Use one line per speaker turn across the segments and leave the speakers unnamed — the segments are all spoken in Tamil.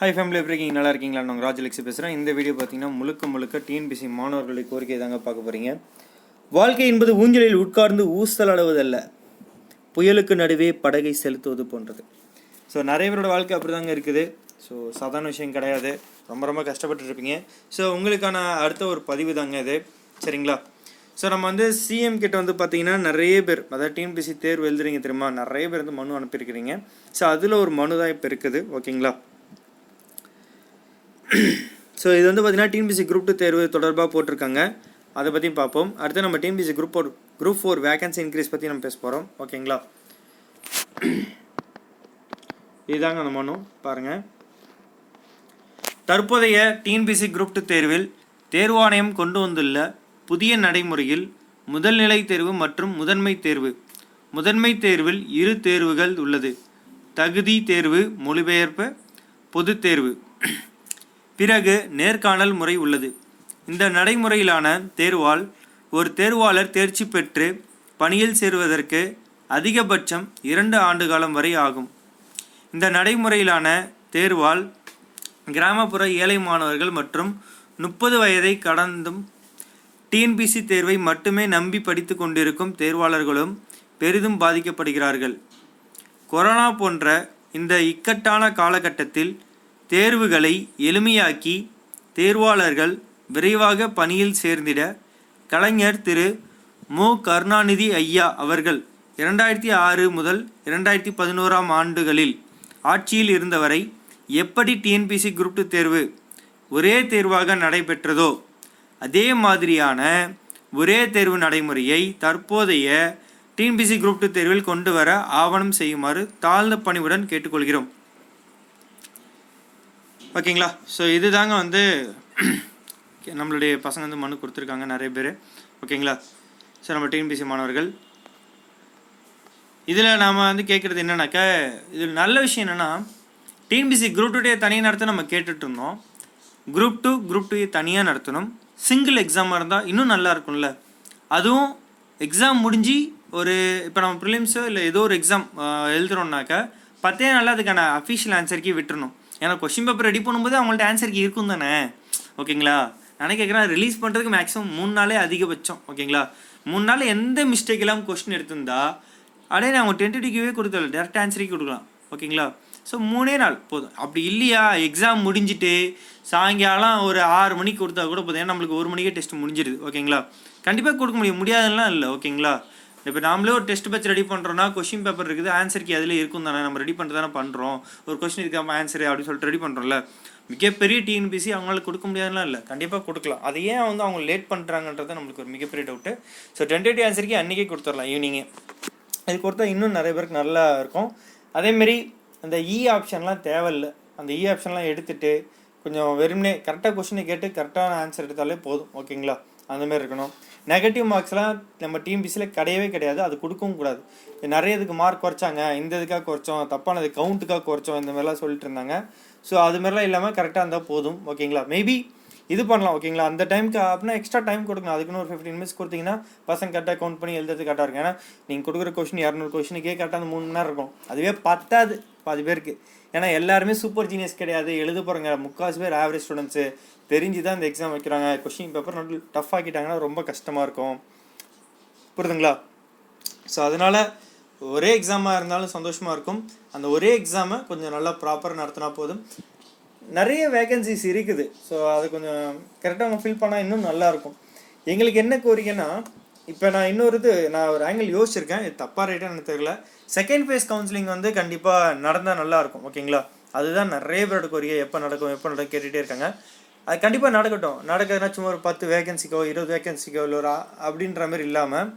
ஹை ஃபேமிலி எப்படி இருக்கீங்க? நல்லா இருக்கீங்களா? நான் ராஜலக்ஷி பேசுகிறேன் இந்த வீடியோ பார்த்தீங்கன்னா முழுக்க முழுக்க டிஎன்பிசி மாணவர்களை கோரிக்கை தாங்க பார்க்க போகிறீங்க வாழ்க்கை என்பது ஊஞ்சலில் உட்கார்ந்து ஊசல் அளவதல்ல புயலுக்கு நடுவே படகை செலுத்துவது போன்றது. ஸோ நிறைய பேரோட வாழ்க்கை அப்படி தாங்க இருக்குது. ஸோ சாதாரண விஷயம் கிடையாது. ரொம்ப ரொம்ப கஷ்டப்பட்டுருப்பீங்க ஸோ உங்களுக்கான அடுத்த ஒரு பதிவு தாங்க இது. சரிங்களா? ஸோ நம்ம வந்து சிஎம் கிட்ட வந்து பார்த்தீங்கன்னா நிறைய பேர் அதாவது டிஎன்பிசி தேர்வு எழுதுறீங்க தெரியுமா? நிறைய பேர் வந்து மனு அனுப்பியிருக்கிறீங்க. ஸோ அதில் ஒரு மனு தான் இப்போ இருக்குது. ஓகேங்களா? ஸோ இது வந்து பார்த்தீங்கன்னா டிஎன்பிசி குரூப் டூ தேர்வு தொடர்பாக போட்டிருக்காங்க. அதை பற்றியும் பார்ப்போம். அடுத்து நம்ம TNPSC group four group four vacancy increase பற்றி நம்ம பேச போகிறோம் ஓகேங்களா இதுதாங்க அந்த மனு பாருங்கள் தற்போதைய டிஎன்பிசி குரூப் டூ தேர்வில் தேர்வாணையம் கொண்டு வந்துள்ள புதிய நடைமுறையில் முதல்நிலை தேர்வு மற்றும் முதன்மை தேர்வு. முதன்மை தேர்வில் இரு தேர்வுகள் உள்ளது. தகுதி தேர்வு மொழிபெயர்ப்பு பொதுத் தேர்வு. பிறகு நேர்காணல் முறை உள்ளது. இந்த நடைமுறையிலான தேர்வால் ஒரு தேர்வாளர் தேர்ச்சி பெற்று பணியில் சேருவதற்கு அதிகபட்சம் இரண்டு ஆண்டு காலம் வரை ஆகும். இந்த நடைமுறையிலான தேர்வால் கிராமப்புற ஏழை மாணவர்கள் மற்றும் முப்பது வயதை கடந்தும் டிஎன்பிசி தேர்வை மட்டுமே நம்பி படித்து கொண்டிருக்கும் தேர்வாளர்களும் பெரிதும் பாதிக்கப்படுகிறார்கள். கொரோனா போன்ற இந்த இக்கட்டான காலகட்டத்தில் தேர்வுகளை எளிமையாக்கி தேர்வாளர்கள் விரைவாக பணியில் சேர்ந்திட கலைஞர் திரு. மு. கருணாநிதி ஐயா அவர்கள் இரண்டாயிரத்தி ஆறு முதல் இரண்டாயிரத்தி பதினோராம் ஆண்டுகளில் ஆட்சியில் இருந்தவரை எப்படி டிஎன்பிசி குரூப் டூ தேர்வு ஒரே தேர்வாக நடைபெற்றதோ அதே மாதிரியான ஒரே தேர்வு நடைமுறையை தற்போதைய டிஎன்பிசி குரூப் டூ தேர்வில் கொண்டு வர ஆவணம் செய்யுமாறு தாழ்ந்த பணிவுடன் கேட்டுக்கொள்கிறோம். ஓகேங்களா? ஸோ இதுதாங்க வந்து நம்மளுடைய பசங்க வந்து மனு கொடுத்துருக்காங்க நிறைய பேர். ஓகேங்களா? ஸோ நம்ம டிஎன்பிசி மாணவர்கள். இதில் நாம் வந்து கேட்குறது என்னன்னாக்கா இதில் நல்ல விஷயம் என்னென்னா டிஎன்பிசி குரூப் டூ தனியாக நடத்த நம்ம கேட்டுட்டு இருந்தோம். குரூப் டூ குரூப் டூ தனியாக நடத்தணும். சிங்கிள் எக்ஸாமாக இருந்தால் இன்னும் நல்லா இருக்கும்ல. அதுவும் எக்ஸாம் முடிஞ்சு ஒரு இப்போ நம்ம ப்ரிலிம்ஸோ இல்லை ஏதோ ஒரு எக்ஸாம் எழுதுகிறோம்னாக்கா பத்தே நாளில் அதுக்கான அஃபிஷியல் ஆன்சருக்கே விட்டுறணும். ஏன்னா கொஷின் பேப்பர் ரெடி பண்ணும்போது அவங்கள்ட்ட ஆன்சருக்கு இருக்கும் தானே? ஓகேங்களா? நான் கேட்குறேன் ரிலீஸ் பண்ணுறதுக்கு மேக்ஸிமம் மூணு நாளே அதிகபட்சம் ஓகேங்களா? மூணு நாள் எந்த மிஸ்டேக் இல்லாமல் கொஸ்டின் எடுத்திருந்தா அடே நான் அவங்க டென்டேட்டிவ்வே கொடுத்தல டேரெக்ட் ஆன்சரே கொடுக்கலாம் ஓகேங்களா? ஸோ மூணே நாள் போதும். அப்படி இல்லையா? எக்ஸாம் முடிஞ்சிட்டு சாயங்காலம் ஒரு ஆறு மணிக்கு கொடுத்தா கூட போதும். ஏன்னா நம்மளுக்கு ஒரு மணிக்கே டெஸ்ட் முடிஞ்சிடுது ஓகேங்களா? கண்டிப்பாக கொடுக்க முடியும். முடியாதுலாம் இல்லை ஓகேங்களா? இப்போ நாமளே ஒரு டெஸ்ட் பேட்ச் ரெடி பண்ணுறோம்னா கொஷின் பேப்பர் இருக்குது ஆன்சருக்கு அதில் இருக்கும் தானே. நம்ம ரெடி பண்ணுறது தானே பண்ணுறோம் ஒரு கொஸ்டின் இருக்காமல் ஆன்சர் அப்படின்னு சொல்லிட்டு ரெடி பண்ணுறோம்ல மிகப்பெரிய டிஎன்பிசி அவங்களால கொடுக்க முடியாதுலாம் இல்லை. கண்டிப்பாக கொடுக்கலாம். அது ஏன் வந்து அவங்க லேட் பண்ணுறாங்கன்றது நம்மளுக்கு ஒரு மிகப்பெரிய டவுட்டு ஸோ டென்டேட்டிவ் ஆன்சருக்கு அன்றைக்கே கொடுத்துடலாம் ஈவினிங்கே இது கொடுத்தா இன்னும் நிறைய பேருக்கு நல்லா இருக்கும். அதேமாரி அந்த e இ ஆப்ஷன்லாம் தேவையில்லை. அந்த e இ ஆப்ஷன்லாம் எடுத்துகிட்டு கொஞ்சம் வெறுமனே கரெக்டாக கொஷினை கேட்டு கரெக்டான ஆன்சர் எடுத்தாலே போதும். ஓகேங்களா அந்த மாதிரி இருக்கணும். நெகட்டிவ் மார்க்ஸ்லாம் நம்ம டிஎம்பிசியில் கிடையவே கிடையாது. அது கொடுக்கவும் கூடாது. நிறைய இதுக்கு மார்க் குறைச்சாங்க. இந்த இதுக்காக குறைச்சோம். தப்பானது கவுண்ட்டுக்காக குறைச்சோம். இந்த மாதிரிலாம் சொல்லிட்டு இருந்தாங்க. ஸோ அது மாதிரிலாம் இல்லாமல் கரெக்டாக இருந்தால் போதும். ஓகேங்களா மேபி இது பண்ணலாம் ஓகேங்களா? அந்த டைமுக்கு அப்படின்னா எக்ஸ்ட்ரா டைம் கொடுங்க. அதுக்குன்னு ஒரு ஃபிஃப்டின் மினிட்ஸ் கொடுத்தீங்கன்னா பசங்க கரெக்டாக கவுண்ட் பண்ணி எழுதுறது கரெக்டாக இருக்கும். ஏன்னா நீங்கள் கொடுக்குற கொஷின் இரநூறு கொஷினுக்கே கரெக்டாக அந்த மூணு மணி நேரம் இருக்கும். அதுவே பத்தாது பாதி பேருக்கு. ஏன்னா எல்லாருமே சூப்பர் ஜீனியஸ் கிடையாது. எழுத போகிறாங்க முக்கால்வாசி பேர் ஆவரேஜ் ஸ்டூடெண்ட்ஸு தெரிஞ்சு தான் இந்த எக்ஸாம் வைக்கிறாங்க. கொஷின் பேப்பர் நல்ல டஃப் ஆக்கிட்டாங்கன்னா ரொம்ப கஷ்டமாக இருக்கும். புரியுதுங்களா? ஸோ அதனால் ஒரே எக்ஸாமாக இருந்தாலும் சந்தோஷமாக இருக்கும். அந்த ஒரே எக்ஸாமை கொஞ்சம் நல்லா ப்ராப்பராக நடத்தினா போதும். நிறைய வேகன்சிஸ் இருக்குது. ஸோ அது கொஞ்சம் கரெக்டாக அவங்க ஃபில் பண்ணால் இன்னும் நல்லாயிருக்கும். எங்களுக்கு என்ன கோரிக்கைன்னா இப்போ நான் இன்னொரு இது நான் ஒரு ஆங்கிள் யோசிச்சிருக்கேன். இது தப்பாக ரைட்டாக எனக்கு தெரியல. செகண்ட் ஃபேஸ் கவுன்சிலிங் வந்து கண்டிப்பாக நடந்தால் நல்லாயிருக்கும் ஓகேங்களா? அதுதான் நிறைய பேரோட கோரிக்கை. எப்போ நடக்கும் எப்போ நடக்கும் கேட்டுகிட்டே இருக்காங்க. அது கண்டிப்பாக நடக்கட்டும். நடக்கிறதுனா சும்மா ஒரு பத்து வேகன்சிக்கோ இருபது வேகன்சிக்கோ இல்லை ஒரு அப்படின்ற மாதிரி இல்லாமல்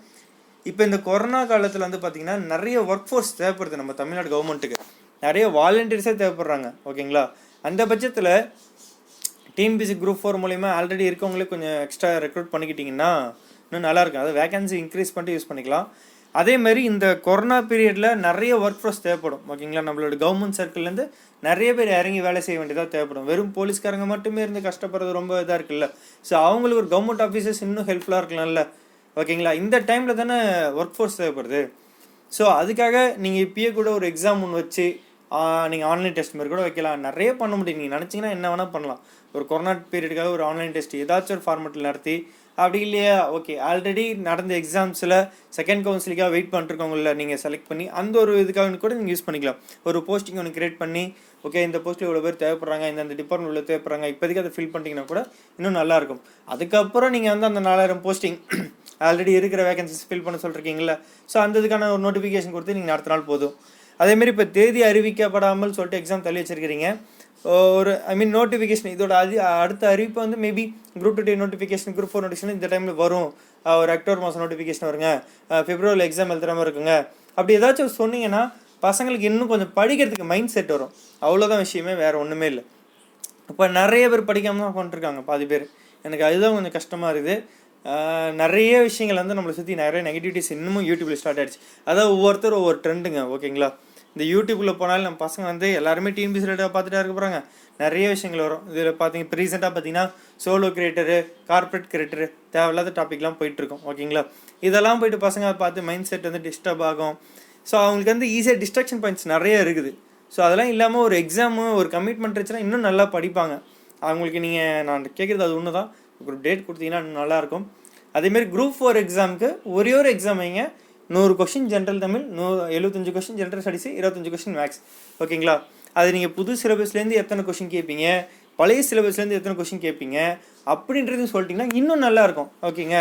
இப்போ இந்த கொரோனா காலத்தில் வந்து பார்த்திங்கன்னா நிறைய ஒர்க் ஃபோர்ஸ் தேவைப்படுது நம்ம தமிழ்நாடு கவர்மெண்ட்டுக்கு நிறைய வாலண்டியர்ஸே தேவைப்படுறாங்க ஓகேங்களா? அந்த பட்சத்தில் டிஎன்பிசி குரூப் ஃபோர் மூலிமா ஆல்ரெடி இருக்கவங்களே கொஞ்சம் எக்ஸ்ட்ரா ரெக்ரூட் பண்ணிக்கிட்டிங்கன்னா இன்னும் நல்லாயிருக்கும் அதை அதாவது வேகன்சி இன்க்ரீஸ் பண்ணிட்டு யூஸ் பண்ணிக்கலாம். அதே மாதிரி இந்த கொரோனா பீரியடில் நிறைய ஒர்க் ஃபோர்ஸ் தேவைப்படும். ஓகேங்களா? நம்மளோட கவர்மெண்ட் சர்க்கிள்லேருந்து நிறைய பேர் இறங்கி வேலை செய்ய வேண்டியதாக தேவைப்படும். வெறும் போலீஸ்காரங்க மட்டுமே இருந்து கஷ்டப்படுறது ரொம்ப இதாக இருக்குல்ல. ஸோ அவங்களுக்கு ஒரு கவர்மெண்ட் ஆஃபீஸஸ் இன்னும் ஹெல்ப்ஃபுல்லாக இருக்கலாம்ல. ஓகேங்களா? இந்த டைமில் தானே ஒர்க் ஃபோர்ஸ் தேவைப்படுது. ஸோ அதுக்காக நீங்கள் இப்பயே கூட ஒரு எக்ஸாம் ஒன்று வச்சு நீங்கள் ஆன்லைன் டெஸ்ட் மாதிரி கூட வைக்கலாம். நிறைய பண்ண முடியும். நீங்கள் நினச்சிங்கன்னா என்ன வேணால் பண்ணலாம். ஒரு கொரோனா பீரியடுக்காக ஒரு ஆன்லைன் டெஸ்ட் ஏதாச்சும் ஒரு ஃபார்மெட்டில் நடத்தி அப்படி இல்லையா? ஓகே ஆல்ரெடி நடந்த எக்ஸாம்ஸில் செகண்ட் கவுன்சிலிங்காக வெயிட் பண்ணிருக்கவங்கள நீங்கள் செலக்ட் பண்ணி அந்த ஒரு இதுக்காக கூட நீங்கள் யூஸ் பண்ணிக்கலாம். ஒரு போஸ்டிங் ஒன்று கிரியேட் பண்ணி ஓகே இந்த போஸ்ட்டில் இவ்வளோ பேர் தேவைப்படுறாங்க இந்த அந்த டிபார்ட்மெண்ட் உள்ள தேவைப்படுறாங்க இப்போதைக்கு அதை ஃபில் பண்ணிட்டீங்கன்னா கூட இன்னும் நல்லாயிருக்கும் அதுக்கப்புறம் நீங்கள் வந்து அந்த நாலாயிரம் போஸ்டிங் ஆல்ரெடி இருக்கிற வேகன்சிஸ் ஃபில் பண்ண சொல்லிருக்கீங்களா ஸோ அந்த இதுக்கான ஒரு நோட்டிஃபிகேஷன் கொடுத்து நீங்கள் நடத்தினால் நாள் போதும். அதேமாரி இப்போ தேதி அறிவிக்கப்படாமல் சொல்லிட்டு எக்ஸாம் தள்ளி வச்சிருக்கிறீங்க. ஒரு ஐ மீன் நோட்டிஃபிகேஷன் இதோட அது அடுத்த அறிவிப்பு வந்து மேபி குரூப் டூ டே நோட்டிஃபிகேஷன் குரூப் ஃபோர் நோட்டிஃபிகேஷன் இந்த டைமில் வரும். ஒரு அக்டோபர் மாதம் நோட்டிஃபிகேஷன் வருங்க. பிப்ரவரியில் எக்ஸாம் எழுதுகிற மாதிரி இருக்குங்க. அப்படி ஏதாச்சும் சொன்னீங்கன்னா பசங்களுக்கு இன்னும் கொஞ்சம் படிக்கிறதுக்கு மைண்ட் செட் வரும். அவ்வளோதான் விஷயமே வேறு ஒன்றுமே இல்லை. இப்போ நிறைய பேர் படிக்காம தான் உட்காந்துருக்காங்க பாதி பேர். எனக்கு அதுதான் கொஞ்சம் கஷ்டமாக இருக்குது. நிறைய விஷயங்கள் வந்து நம்மளை சுற்றி நிறைய நெகட்டிவிட்டிஸ் இன்னமும் யூடியூப்பில் ஸ்டார்ட் ஆகிடுச்சு அதாவது ஒவ்வொருத்தர் ஒவ்வொரு ட்ரெண்டுங்க ஓகேங்களா இந்த யூடியூப்பில் போனாலும் நம்ம பசங்க வந்து எல்லாருமே டிஎன்பிசி ரிலேட்டாக பார்த்துட்டா இருக்க போகிறாங்க நிறைய விஷயங்கள் வரும். இதில் பார்த்தீங்க இப்போ ரீசெண்டாக பார்த்தீங்கன்னா சோலோ கிரியேட்டரு கார்ப்பரேட் கிரியேட்டரு தேவையில்லாத டாபிக்லாம் போயிட்டுருக்கோம் ஓகேங்களா இதெல்லாம் போயிட்டு பசங்க பார்த்து மைண்ட் செட் வந்து டிஸ்டர்ப் ஆகும். ஸோ அவங்களுக்கு வந்து ஈஸியாக டிஸ்ட்ராக்ஷன் பாயிண்ட்ஸ் நிறைய இருக்குது. ஸோ அதெல்லாம் இல்லாமல் ஒரு எக்ஸாமு ஒரு கமிட்மெண்ட் இருந்துச்சுன்னா இன்னும் நல்லா படிப்பாங்க. அவங்களுக்கு நீங்கள் நான் கேட்குறது அது ஒன்று தான் ஒரு டேட் கொடுத்தீங்கன்னா இன்னும் நல்லாயிருக்கும் அதேமாரி குரூப் ஃபோர் எக்ஸாமுக்கு ஒரே ஒரு எக்ஸாம் வைங்க. நூறு கொஷின் ஜென்ரல் தமிழ் நூறு எழுபத்தஞ்சு கொஷின் ஜென்ரல் ஸ்டடிஸு இருபத்தஞ்சு கொஷின் மேக்ஸ் ஓகேங்களா அது நீங்கள் புது சிலபஸ்லேருந்து எத்தனை கொஷின் கேட்பீங்க பழைய சிலபஸ்லேருந்து எத்தனை கொஷின் கேட்பீங்க அப்படின்றது சொல்லிட்டிங்கன்னா இன்னும் நல்லாயிருக்கும் ஓகேங்க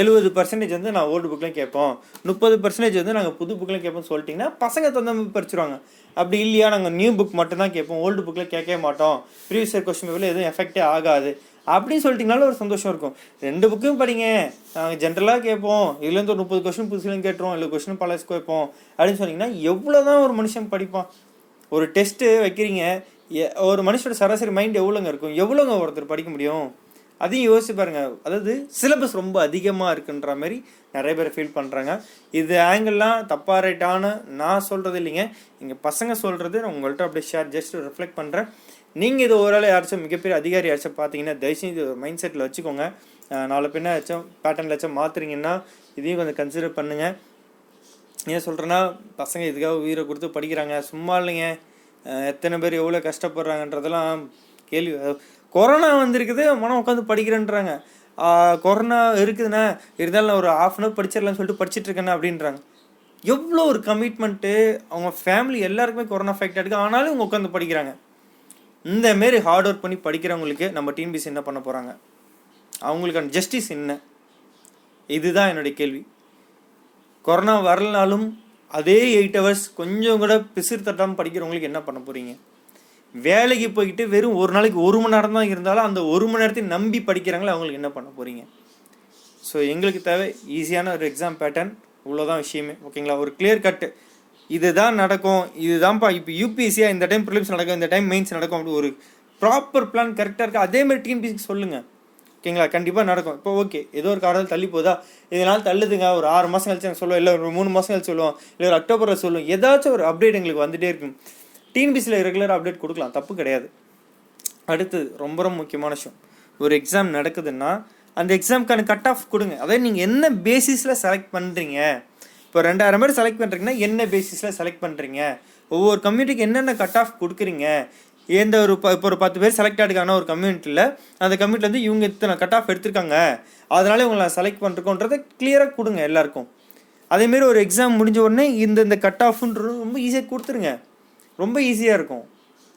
எழுபது பர்சன்டேஜ் வந்து நான் ஓல்டு புக்லையும் கேட்போம். முப்பது பர்சன்டேஜ் வந்து நாங்கள் புது புக்கில் கேட்போம் சொல்லிட்டிங்கன்னா பசங்க தகுந்த மாதிரி பறிச்சிருவாங்க அப்படி இல்லையா நாங்கள் நியூ புக் மட்டும்தான் கேட்போம். ஓல்டு புக்கில் கேட்கவே மாட்டோம். ப்ரீவியஸ் இயர் கொஸ்டின் பேப்பரில் எதுவும் எஃபெக்டே ஆகாது. அப்படின்னு சொல்லிட்டிங்கனாலும் ஒரு சந்தோஷம் இருக்கும். ரெண்டு புக்கும் படிங்க. நாங்கள் ஜென்ரலாக கேட்போம். இதுலேருந்து ஒரு முப்பது கொஸ்டின் புதுசுலேருந்து கேட்டுரும் இல்லை கொஸ்டின் பழசு கேட்போம். அப்படின்னு சொன்னீங்கன்னா எவ்வளோ தான் ஒரு மனுஷன் படிப்பான். ஒரு டெஸ்ட்டு வைக்கிறீங்க. ஒரு மனுஷனோட சராசரி மைண்ட் எவ்வளோங்க இருக்கும்? எவ்வளோங்க ஒருத்தர் படிக்க முடியும்? அதையும் யோசிச்சு பாருங்க. அதாவது சிலபஸ் ரொம்ப அதிகமாக இருக்குன்ற மாதிரி நிறைய பேர் ஃபீல் பண்ணுறாங்க இது ஆங்கிள்லாம் தப்பா ரைட்டான நான் சொல்கிறது இல்லைங்க. இங்கே பசங்க சொல்கிறது நான் உங்கள்கிட்ட அப்படியே ஷேர் ஜஸ்ட் ரிஃப்ளெக்ட் பண்ணுறேன் நீங்கள் இது ஓரளவு யாராச்சும் மிகப்பெரிய அதிகாரி யாராச்சும் பார்த்தீங்கன்னா தயவுசெய்து இது ஒரு மைண்ட் செட்டில் வச்சுக்கோங்க. நாலு நாளை பின்ன ஏதாச்சும் பேட்டர்னில் ஏதாச்சும் மாற்றுறீங்கன்னா இதையும் கொஞ்சம் கன்சிடர் பண்ணுங்கள் ஏன் சொல்கிறேன்னா பசங்க இதுக்காக உயிரை கொடுத்து படிக்கிறாங்க. சும்மா இல்லைங்க. எத்தனை பேர் எவ்வளோ கஷ்டப்படுறாங்கன்றதெல்லாம் கேள்வி. கொரோனா வந்திருக்குது மனம் உட்காந்து படிக்கிறேன்றாங்க. கொரோனா இருக்குதுண்ணே இருந்தாலும் நான் ஒரு ஆஃப் அன் ஹவர் படிச்சிடலாம்னு சொல்லிட்டு படிச்சிட்டுருக்கேனே அப்படின்றாங்க. எவ்வளோ ஒரு கமிட்மெண்ட்டு அவங்க ஃபேமிலி எல்லாருக்குமே கொரோனா ஃபெக்ட் ஆகிருக்கு ஆனாலும் இவங்க உட்காந்து படிக்கிறாங்க. இந்த மாரி ஹார்ட் ஒர்க் பண்ணி படிக்கிறவங்களுக்கு நம்ம டிஎன்பிசி என்ன பண்ண போகிறாங்க அவங்களுக்கான ஜஸ்டிஸ் என்ன? இதுதான் என்னுடைய கேள்வி. கொரோனா வரலனாலும் அதே எயிட் ஹவர்ஸ் கொஞ்சம் கூட பிசிறு தட்டாமல் படிக்கிறவங்களுக்கு என்ன பண்ண போகிறீங்க வேலைக்கு போய்கிட்டு வெறும் ஒரு நாளைக்கு ஒரு மணி நேரம் தான் இருந்தாலும் அந்த ஒரு மணி நேரத்தையும் நம்பி படிக்கிறாங்களே அவங்களுக்கு என்ன பண்ண போகிறீங்க ஸோ எங்களுக்கு தேவை ஈஸியான ஒரு எக்ஸாம் பேட்டர்ன் இவ்வளோதான் விஷயமே. ஓகேங்களா ஒரு கிளியர் கட்டு இதுதான் நடக்கும் இதுதான்ப்பா இப்போ யூபிஎஸ்சியாக இந்த டைம் ப்ரிலிம்ஸ் நடக்கும் இந்த டைம் மெயின்ஸ் நடக்கும் அப்படி ஒரு ப்ராப்பர் பிளான் கரெக்டாக இருக்குது அதே மாதிரி டிஎன்பிசிக்கு சொல்லுங்கள் ஓகேங்களா கண்டிப்பாக நடக்கும். இப்போ ஓகே ஏதோ ஒரு காரணத்தில் தள்ளி போதா? இதனால் தள்ளுதுங்க. ஒரு ஆறு மாதம் கழிச்சு நாங்கள் சொல்லுவோம் இல்லை ஒரு மூணு மாதம் கழிச்சு சொல்லுவோம் இல்லை ஒரு அக்டோபரில் சொல்லுவோம். ஏதாச்சும் ஒரு அப்டேட் எங்களுக்கு வந்துட்டே இருக்கும். டிஎன்பிசியில் ரெகுலராக அப்டேட் கொடுக்கலாம். தப்பு கிடையாது. அடுத்தது ரொம்ப ரொம்ப முக்கியமான விஷயம். ஒரு எக்ஸாம் நடக்குதுன்னா அந்த எக்ஸாமுக்கான கட் ஆஃப் கொடுங்க. அதாவது நீங்கள் என்ன பேசிஸில் செலக்ட் பண்ணுறீங்க இப்போ ரெண்டாயிரம் பேர் செலக்ட் பண்ணுறீங்கன்னா என்ன பேசிஸில் செலக்ட் பண்ணுறீங்க ஒவ்வொரு கம்யூனிட்டிக்கு என்னென்ன கட் ஆஃப் கொடுக்குறீங்க? எந்த ஒரு ப இப்போ ஒரு பத்து பேர் செலக்ட் ஆகிருக்காங்கன்னா ஒரு கம்யூனிட்டியில் அந்த கம்யூனிட்டிலேருந்து இவங்க இத்தனை கட் ஆஃப் எடுத்திருக்காங்க. அதனால இவங்களை செலக்ட் பண்ணுறோன்றதை கிளியராக கொடுங்க எல்லாருக்கும். அதேமாரி ஒரு எக்ஸாம் முடிஞ்ச உடனே இந்த இந்த கட் ஆஃப்ன்றது ரொம்ப ஈஸியாக கொடுத்துருங்க. ரொம்ப ஈஸியாக இருக்கும்.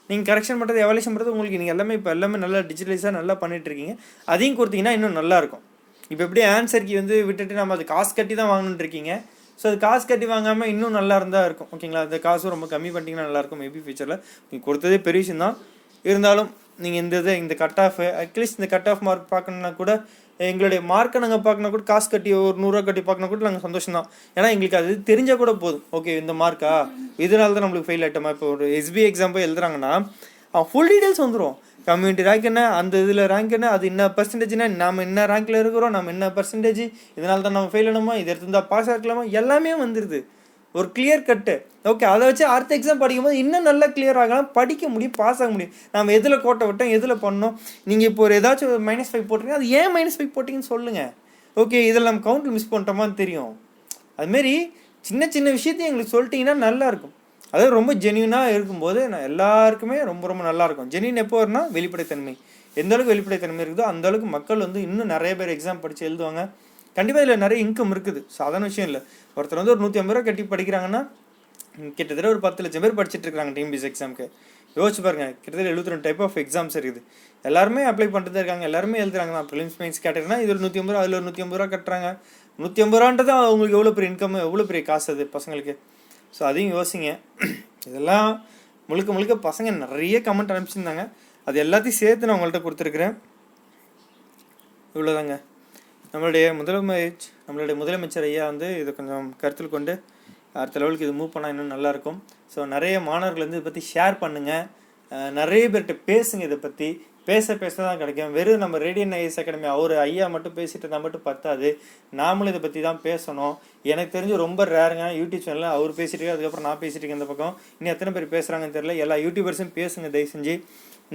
நீங்கள் கரெக்ஷன் பண்ணுறது எவலேஷன் பண்ணுறது உங்களுக்கு நீங்கள் எல்லாமே இப்போ எல்லாமே நல்லா டிஜிட்டலைஸாக நல்லா பண்ணிகிட்ருக்கீங்க அதையும் கொடுத்தீங்கன்னா இன்னும் நல்லா இருக்கும். இப்போ எப்படி ஆன்சருக்கு வந்து விட்டுட்டு நம்ம அது காசு கட்டி தான் வாங்கணுன்ட்ருக்கீங்க ஸோ அது காசு கட்டி வாங்காமல் இன்னும் நல்லா இருந்தால் இருக்கும். ஓகேங்களா அந்த காசும் ரொம்ப கம்மி பண்ணிட்டீங்கன்னா நல்லாயிருக்கும் மேபி ஃபியூச்சரில் நீங்கள் கொடுத்ததே பெரிய விஷயம் தான். இருந்தாலும் நீங்கள் இந்த இது இந்த கட் ஆஃப் அட்லீஸ்ட் இந்த கட் ஆஃப் மார்க் பார்க்கணுன்னா கூட எங்களுடைய மார்க்கை நாங்கள் பார்க்கணும் கூட காசு கட்டி ஒரு நூறுரூவா கட்டி பார்க்கணும் கூட நாங்கள் சந்தோஷம் தான். ஏன்னா எங்களுக்கு அது தெரிஞ்சால் கூட போதும். ஓகே இந்த மார்க்கா இதனால தான் நம்மளுக்கு ஃபெயில் ஆகிட்டோமா இப்போ ஒரு எஸ்பி எக்ஸாம் போய் எழுதுறாங்கன்னா அவன் ஃபுல் டீடைல்ஸ் வந்துடும் கம்யூனிட்டி ரேங்க் என்ன அந்த இதில் ரேங்க் என்ன அது என்ன பர்சன்டேஜ்னா நம்ம என்ன ரேங்கில் இருக்கிறோம் நம்ம என்ன பர்சன்டேஜ் இதனால தான் நம்ம ஃபெயில் ஆனோமா? இது எடுத்திருந்தா பாஸ் ஆகலாமா எல்லாமே வந்துடுது ஒரு கிளியர் கட்டு ஓகே அதை வச்சு அடுத்த எக்ஸாம் படிக்கும்போது இன்னும் நல்லா கிளியர் ஆகலாம். படிக்க முடியும் பாஸ் ஆக முடியும். நம்ம எதில் கோட்டை விட்டோம் எதில் பண்ணோம்? நீங்கள் இப்போ ஒரு ஏதாச்சும் ஒரு மைனஸ் ஃபைவ் போட்டிருங்க அது ஏன் மைனஸ் ஃபைவ் போட்டிங்கன்னு சொல்லுங்கள் ஓகே இதில் நம்ம கவுண்ட் மிஸ் பண்ணிட்டோமான்னு தெரியும். அதுமாரி சின்ன சின்ன விஷயத்தையும் எங்களுக்கு சொல்லிட்டீங்கன்னா நல்லாயிருக்கும் அதாவது ரொம்ப ஜென்யூனாக இருக்கும்போது நான் எல்லாருக்குமே ரொம்ப ரொம்ப நல்லா இருக்கும். ஜென்யூன் எப்போ வரும்னா வெளிப்படைத்தன்மை. எந்த அளவுக்கு வெளிப்படைத்தன்மை இருக்குதோ அந்த அளவுக்கு மக்கள் வந்து இன்னும் நிறைய பேர் எக்ஸாம் படித்து எழுதுவாங்க. கண்டிப்பாக இதில் நிறைய இன்கம் இருக்குது. சாதாரண விஷயம் இல்லை. ஒருத்தர் வந்து ஒரு நூற்றி ஐம்பது ரூபா கட்டி படிக்கிறாங்கன்னா கிட்டத்தட்ட ஒரு பத்து லட்சம் பேர் படிச்சுட்டு இருக்காங்க டிஎம்பிஎஸ் எக்ஸாமுக்கு யோசிச்சு பாருங்க. கிட்டத்தட்ட எழுபத்தி ரெண்டு டைப் ஆஃப் எக்ஸாம்ஸ் இருக்குது. எல்லாருமே அப்ளை பண்ணிட்டு தான் இருக்காங்க. எல்லாருமே எழுதுறாங்க நான் ப்ரிலிம்ஸ் மெயின்ஸ் கேட்டீங்கன்னா இது ஒரு நூற்றி ஐம்பது ரூபா அதில் ஒரு நூற்றி ஐம்பது ரூபா கட்டுறாங்க. நூற்றி ஐம்பது ரூபான்றது அவங்களுக்கு எவ்வளோ பெரிய இன்கம் எவ்வளோ பெரிய காசு அது பசங்களுக்கு. ஸோ அதையும் யோசிங்க. இதெல்லாம் முழுக்க முழுக்க பசங்க நிறைய கமெண்ட் அனுப்பிச்சிருந்தாங்க. அது எல்லாத்தையும் சேர்த்து நான் உங்கள்கிட்ட கொடுத்துருக்குறேன். இவ்வளோதாங்க நம்மளுடைய முதலமைச்சர் நம்மளுடைய முதலமைச்சர் ஐயா வந்து இதை கொஞ்சம் கருத்தில் கொண்டு அடுத்த லெவலுக்கு இது மூவ் பண்ணால் இன்னும் நல்லாயிருக்கும். ஸோ நிறைய மாணவர்கள் வந்து இதை பற்றி ஷேர் பண்ணுங்கள் நிறைய பேர்கிட்ட பேசுங்க இதை பற்றி பேச பேச தான் கிடைக்கும். வெறும் நம்ம ரேடியன் ஐஎஸ் அகாடமி அவர் ஐயா மட்டும் பேசிட்டு இருந்தால் மட்டும் பத்தாது. நாமளும் இதை பற்றி தான் பேசணும். எனக்கு தெரிஞ்சு ரொம்ப ரேருங்க. யூடியூப் சேனலில் அவர் பேசிட்டு அதுக்கப்புறம் நான் பேசிட்டு இருக்கேன் இந்த பக்கம். இன்னும் எத்தனை பேர் பேசுகிறாங்கன்னு தெரியல. எல்லா யூடியூபர்ஸும் பேசுங்க தயவு செஞ்சு.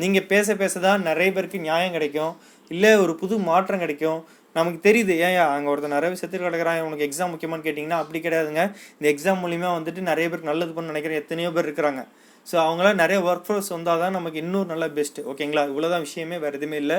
நீங்கள் பேச பேச தான் நிறைய பேருக்கு நியாயம் கிடைக்கும். இல்லை ஒரு புது மாற்றம் கிடைக்கும். நமக்கு தெரியுது ஏன் அங்கே ஒருத்தர் நிறைய பேர் செத்து உனக்கு எக்ஸாம் முக்கியமானு கேட்டிங்கன்னா அப்படி கிடையாதுங்க. இந்த எக்ஸாம் மூலியமாக வந்துட்டு நிறைய பேருக்கு நல்லது பண்ண நினைக்கிறேன். எத்தனையோ பேர் இருக்கிறாங்க. ஸோ அவங்களாம் நிறைய ஒர்க் ஃபோர்ஸ் வந்தால் தான் நமக்கு இன்னும் நல்லா பெஸ்ட்டு ஓகேங்களா இவ்வளோதான் விஷயமே வேறு எதுவுமே இல்லை.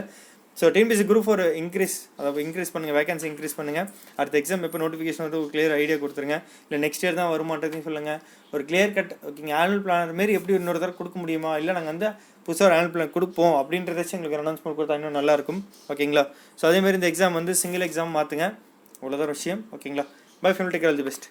So TNPSC group four increase அதாவது இன்க்ரீஸ் பண்ணுங்கள் வேகன்சி இன்க்ரீஸ் பண்ணுங்கள் அடுத்த எக்ஸாம் எப்போ நோட்டிஃபிகேஷன் வந்து ஒரு கிளியர் ஐடியா கொடுத்துருங்க. இல்லை நெக்ஸ்ட் இயர் தான் வருமானத்தையும் சொல்லுங்கள் ஒரு கிளியர் கட் ஓகேங்க ஆனுவல் பிளான் மாரி எப்படி இன்னொரு தடவை கொடுக்க முடியுமா? இல்லை நாங்கள் வந்து புதுசாக ஒரு ஆனுவல் பிளான் கொடுப்போம் அப்படின்றதாச்சும் எங்களுக்கு அனௌன்ஸ்மெண்ட் கொடுத்தா இன்னும் நல்லாயிருக்கும் ஓகேங்களா ஸோ அதேமாரி இந்த எக்ஸாம் வந்து சிங்கிள் எக்ஸாம் மாற்றுங்க அவ்வளோதான் விஷயம். ஓகேங்களா bye family take all the best